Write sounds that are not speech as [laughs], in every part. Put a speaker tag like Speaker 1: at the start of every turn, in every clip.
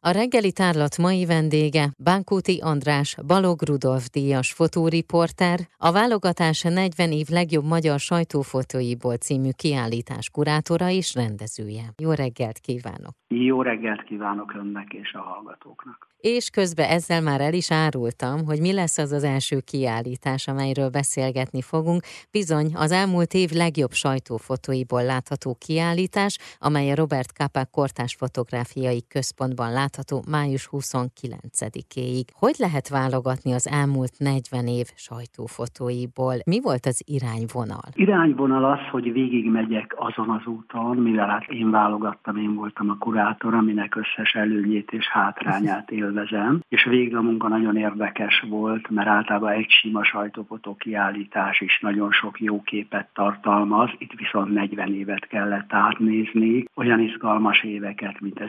Speaker 1: A reggeli tárlat mai vendége Bánkúti András Balog Rudolf díjas fotóriporter, a válogatás 40 év legjobb magyar sajtófotóiból című kiállítás kurátora és rendezője. Jó reggelt kívánok!
Speaker 2: Jó reggelt kívánok önnek és a hallgatóknak!
Speaker 1: És közben ezzel már el is árultam, hogy mi lesz az az első kiállítás, amelyről beszélgetni fogunk. Bizony, az elmúlt év legjobb sajtófotóiból látható kiállítás, amely a Robert Kapák Kortás Fotográfiai Központban látható május 29-éig. Hogy lehet válogatni az elmúlt 40 év sajtófotóiból? Mi volt az irányvonal?
Speaker 2: Irányvonal az, hogy végigmegyek azon az úton, mivel hát én válogattam, én voltam a kurátor, aminek összes előnyét és hátrányát él élvezem, és végig a munka nagyon érdekes volt, mert általában egy sima sajtófotó kiállítás is nagyon sok jó képet tartalmaz, itt viszont 40 évet kellett átnézni, olyan izgalmas éveket, mint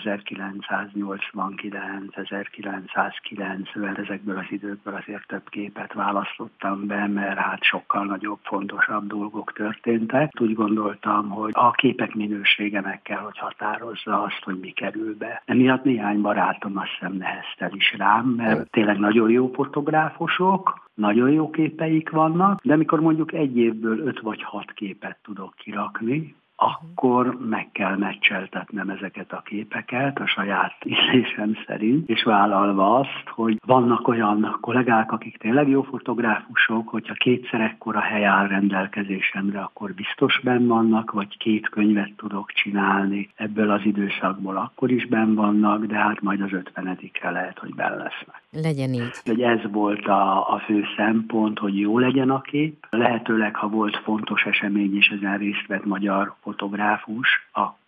Speaker 2: 1989, 1990, ezekből az időkből azért több képet választottam be, mert hát sokkal nagyobb, fontosabb dolgok történtek. Úgy gondoltam, hogy a képek minősége meg kell, hogy határozza azt, hogy mi kerül be. Emiatt néhány barátom azt hiszem nehez el is rám, mert tényleg nagyon jó fotográfusok, nagyon jó képeik vannak, de amikor mondjuk egy évből öt vagy hat képet tudok kirakni, akkor meg kell meccseltetnem ezeket a képeket a saját [laughs] ízlésem szerint, és vállalva azt, hogy vannak olyan kollégák, akik tényleg jó fotográfusok, hogyha kétszer ekkora hely áll rendelkezésemre, akkor biztos benn vannak, vagy két könyvet tudok csinálni ebből az időszakból, akkor is benn vannak, de hát majd az ötvenedikre lehet, hogy benn lesznek.
Speaker 1: Legyen így.
Speaker 2: Hogy ez volt a, a fő szempont, hogy jó legyen a kép. Lehetőleg, ha volt fontos esemény, és ezen részt vett magyar fotográfus,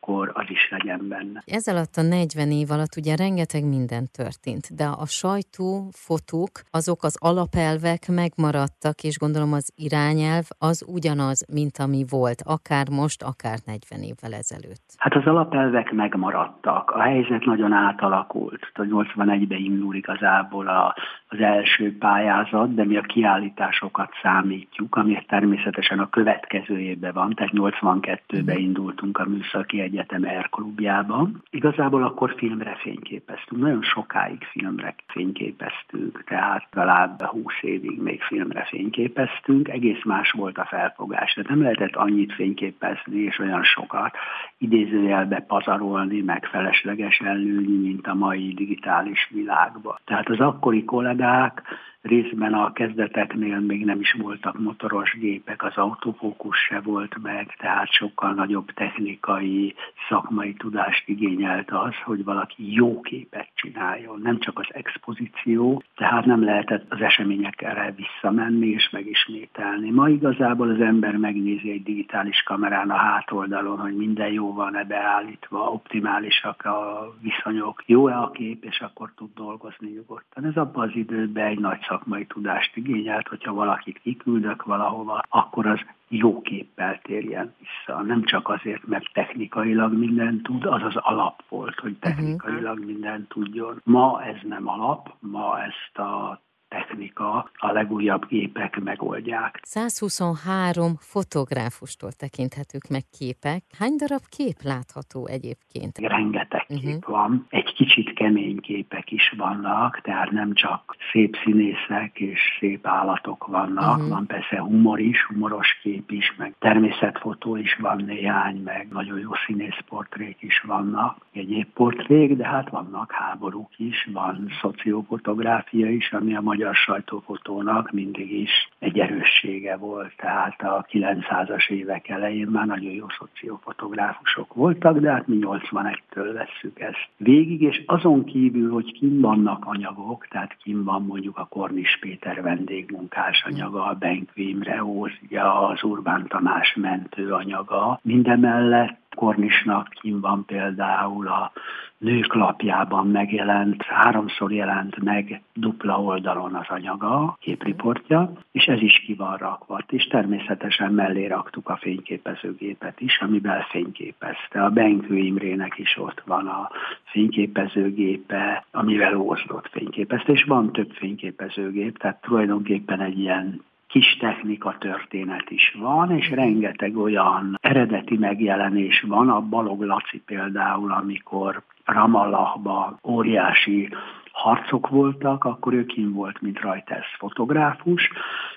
Speaker 2: akkor az is legyen benne.
Speaker 1: Ez alatt a 40 év alatt ugye rengeteg minden történt, de a sajtó, fotók, azok az alapelvek megmaradtak, és gondolom az irányelv az ugyanaz, mint ami volt, akár most, akár 40 évvel ezelőtt.
Speaker 2: Hát az alapelvek megmaradtak. A helyzet nagyon átalakult. 81-ben indul igazából a, az első pályázat, de mi a kiállításokat számítjuk, ami természetesen a következő évben van, tehát 82-ben mhm. indultunk a Műszaki Egyetem R klubjában. Igazából akkor filmre fényképeztünk, nagyon sokáig filmre fényképeztünk, tehát legalább 20 évig még filmre fényképeztünk, egész más volt a felfogás, de nem lehetett annyit fényképezni és olyan sokat idézőjelbe pazarolni, meg feleslegesen lőni, mint a mai digitális világban. Tehát az akkori kollégák részben a kezdeteknél még nem is voltak motoros gépek, az autofókusz se volt meg, tehát sokkal nagyobb technikai, szakmai tudást igényelt az, hogy valaki jó képet csináljon, nem csak az expozíció, tehát nem lehetett az eseményekre visszamenni és megismételni. Ma igazából az ember megnézi egy digitális kamerán a hátoldalon, hogy minden jó van-e beállítva, optimálisak a viszonyok, jó-e a kép, és akkor tud dolgozni nyugodtan. Ez abban az időben egy nagy szakmai tudást igényelt, hogyha valakit kiküldök valahova, akkor az jó képpel térjen vissza. Nem csak azért, mert technikailag minden tud, az az alap volt, hogy mhm. technikailag minden tudjon. Ma ez nem alap, ma ezt a technika, a legújabb gépek megoldják.
Speaker 1: 123 fotográfustól tekinthetők meg képek. Hány darab kép látható egyébként?
Speaker 2: Rengeteg uh-huh. kép van. Egy kicsit kemény képek is vannak, tehát nem csak szép színészek és szép állatok vannak, uh-huh. van persze humor is, humoros kép is, meg természetfotó is van néhány, meg nagyon jó színészportrék is vannak, egyéb portrék, de hát vannak háborúk is, van szociofotográfia is, ami a magyar sajtófotónak mindig is egy erőssége volt. Tehát a 900-as évek elején már nagyon jó szociofotográfusok voltak, de hát mi 81-től vesszük ezt végig, és azon kívül, hogy kim vannak anyagok, tehát kim van mondjuk a Kornis Péter vendégmunkás anyaga, a Benkvi Imre az Urbán Tamás mentő anyaga, mindemellett Kornisnak kim van például a nők lapjában megjelent, háromszor jelent meg dupla oldalon az anyaga, képriportja, és ez is ki van rakva, és természetesen mellé raktuk a fényképezőgépet is, amivel fényképezte. A Benkő Imrének is ott van a fényképezőgépe, amivel Ózdot fényképezte, és van több fényképezőgép, tehát tulajdonképpen egy ilyen kis technika történet is van, és rengeteg olyan eredeti megjelenés van, a Balog Laci például, amikor Ramallahba óriási harcok voltak, akkor ő kim volt, mint Reuters fotográfus,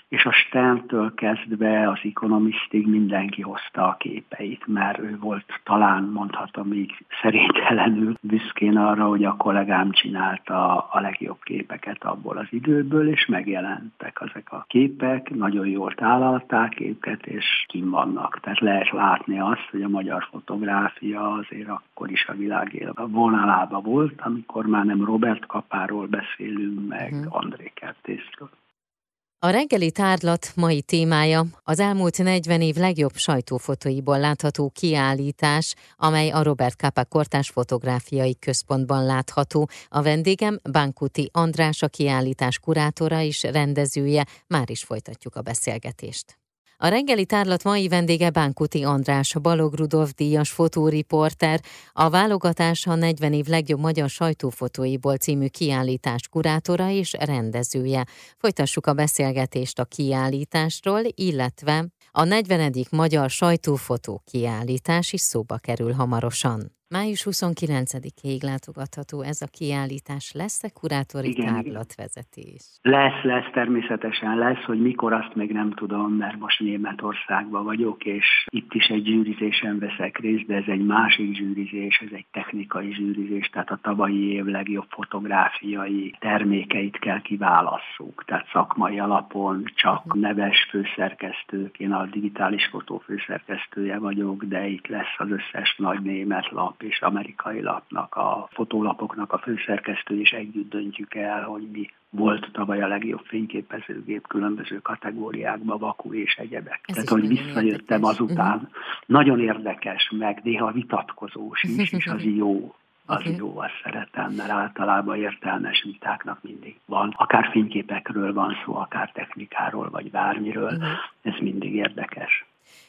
Speaker 2: és a Sterntől kezdve az Economistig mindenki hozta a képeit, mert ő volt talán mondhatom még szerénytelenül büszkén arra, hogy a kollégám csinálta a legjobb képeket abból az időből, és megjelentek ezek a képek, nagyon jól tálalták őket, és kim vannak. Tehát lehet látni azt, hogy a magyar fotográfia azért akkor is a világ a vonalába volt, amikor már nem Robert Kapáról beszélünk, meg hmm. André Kertészről.
Speaker 1: A reggeli tárlat mai témája az elmúlt 40 év legjobb sajtófotóiból látható kiállítás, amely a Robert Capa Kortás Fotográfiai Központban látható. A vendégem Bankuti András, a kiállítás kurátora és rendezője. Már is folytatjuk a beszélgetést. A reggeli tárlat mai vendége Bánkuti András, Balog Rudolf díjas fotóriporter, a válogatás a 40 év legjobb magyar sajtófotóiból című kiállítás kurátora és rendezője. Folytassuk a beszélgetést a kiállításról, illetve a 40. magyar sajtófotó kiállítás is szóba kerül hamarosan. Május 29-ig látogatható ez a kiállítás. Lesz-e kurátori igen, tárlatvezetés?
Speaker 2: Lesz, lesz, természetesen lesz, hogy mikor azt még nem tudom, mert most Németországban vagyok, és itt is egy zsűrizésen veszek részt, de ez egy másik zsűrizés, ez egy technikai zsűrizés, tehát a tavalyi év legjobb fotográfiai termékeit kell kiválasszuk, tehát szakmai alapon csak neves főszerkesztők, én a digitális fotó főszerkesztője vagyok, de itt lesz az összes nagy német lap, és amerikai lapnak, a fotólapoknak a főszerkesztő, és együtt döntjük el, hogy mi volt tavaly a legjobb fényképezőgép különböző kategóriákban, vakú és egyebek. Ez Tehát, hogy visszajöttem érdekes. azután, uh-huh. nagyon érdekes, meg néha vitatkozós is, és az jó az okay. jó, azt szeretem, mert általában értelmes vitáknak mindig van. Akár fényképekről van szó, akár technikáról, vagy bármiről, uh-huh. ez mindig érdekes.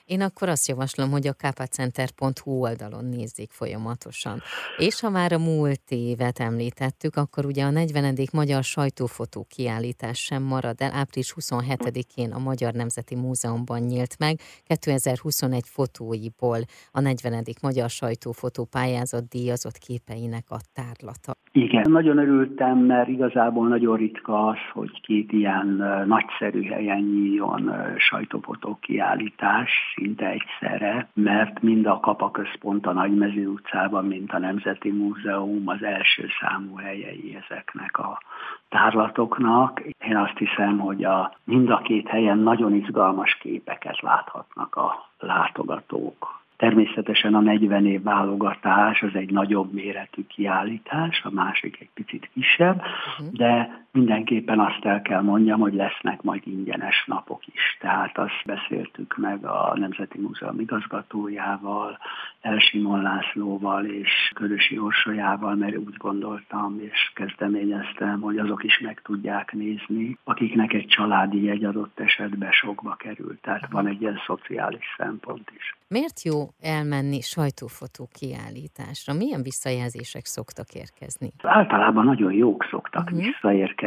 Speaker 1: Én akkor azt javaslom, hogy a kapacenter.hu oldalon nézzék folyamatosan. És ha már a múlt évet említettük, akkor ugye a 40. Magyar Sajtófotó kiállítás sem marad el. Április 27-én a Magyar Nemzeti Múzeumban nyílt meg 2021 fotóiból a 40. Magyar Sajtófotó pályázat díjazott képeinek a tárlata.
Speaker 2: Igen, nagyon örültem, mert igazából nagyon ritka az, hogy két ilyen nagyszerű helyen nyíljon sajtófotó kiállítás, szinte egyszerre, mert mind a Kapa Központ a Nagymező utcában, mint a Nemzeti Múzeum az első számú helyei ezeknek a tárlatoknak. Én azt hiszem, hogy a, mind a két helyen nagyon izgalmas képeket láthatnak a látogatók. Természetesen a 40 év válogatás az egy nagyobb méretű kiállítás, a másik egy picit kisebb, uh-huh. de mindenképpen azt el kell mondjam, hogy lesznek majd ingyenes napok is. Tehát azt beszéltük meg a Nemzeti Múzeum igazgatójával, Elsimon Lászlóval és Körösi Orsolyával, mert úgy gondoltam és kezdeményeztem, hogy azok is meg tudják nézni, akiknek egy családi egy adott esetben sokba került. Tehát van egy ilyen szociális szempont is.
Speaker 1: Miért jó elmenni sajtófotó kiállításra? Milyen visszajelzések szoktak érkezni?
Speaker 2: Általában nagyon jók szoktak uh-huh. visszaérkezni.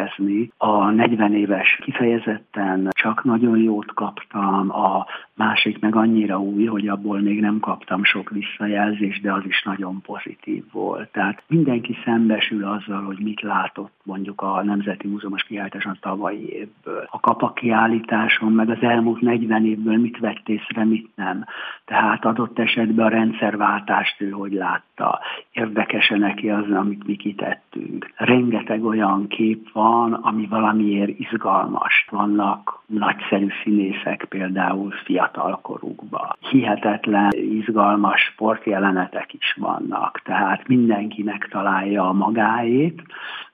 Speaker 2: A 40 éves kifejezetten csak nagyon jót kaptam, a másik meg annyira új, hogy abból még nem kaptam sok visszajelzést, de az is nagyon pozitív volt. Tehát mindenki szembesül azzal, hogy mit látott mondjuk a Nemzeti Múzeumos kiállításon tavalyi évből. A kapak kiállításon, meg az elmúlt 40 évből mit vett észre, mit nem. Tehát adott esetben a rendszerváltást ő hogy látta. Érdekese neki az, amit mi kitettünk. Rengeteg olyan kép van, ami valamiért izgalmas. Vannak nagyszerű színészek például fiatalkorukban. Hihetetlen, izgalmas sportjelenetek is vannak, tehát mindenki megtalálja a magáét,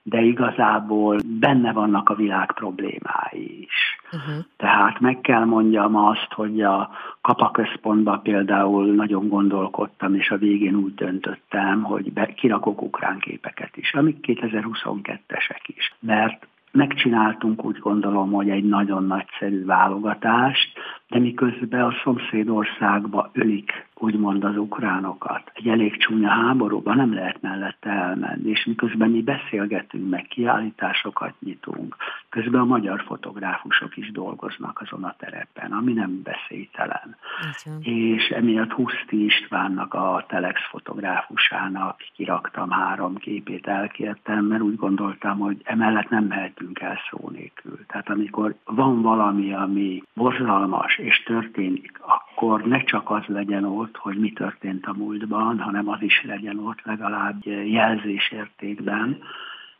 Speaker 2: de igazából benne vannak a világ problémái is. Uh-huh. Tehát meg kell mondjam azt, hogy a kapaközpontban például nagyon gondolkodtam, és a végén úgy döntöttem, hogy be, kirakok ukrán képeket is, amik 2022-esek is. Mert megcsináltunk úgy gondolom, hogy egy nagyon nagyszerű válogatást, de miközben a szomszédországba ölik úgymond az ukránokat. Egy elég csúnya háborúban nem lehet mellette elmenni, és miközben mi beszélgetünk, meg kiállításokat nyitunk, közben a magyar fotográfusok is dolgoznak azon a terepen, ami nem beszélytelen. És emiatt Huszti Istvánnak, a Telex fotográfusának kiraktam három képét, elkértem, mert úgy gondoltam, hogy emellett nem mehetünk el szó nélkül. Tehát amikor van valami, ami borzalmas és történik, akkor ne csak az legyen ott, hogy mi történt a múltban, hanem az is legyen ott legalább jelzésértékben,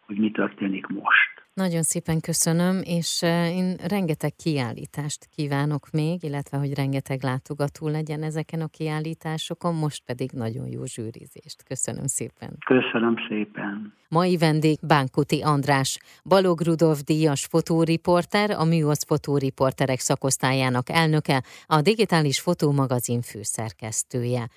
Speaker 2: hogy mi történik most.
Speaker 1: Nagyon szépen köszönöm, és én rengeteg kiállítást kívánok még, illetve hogy rengeteg látogató legyen ezeken a kiállításokon, most pedig nagyon jó zsűrizést. Köszönöm szépen.
Speaker 2: Köszönöm szépen.
Speaker 1: Mai vendég Bánkuti András, Balog Rudolf díjas fotóriporter, a Műosz fotóriporterek szakosztályának elnöke, a Digitális Fotómagazin főszerkesztője.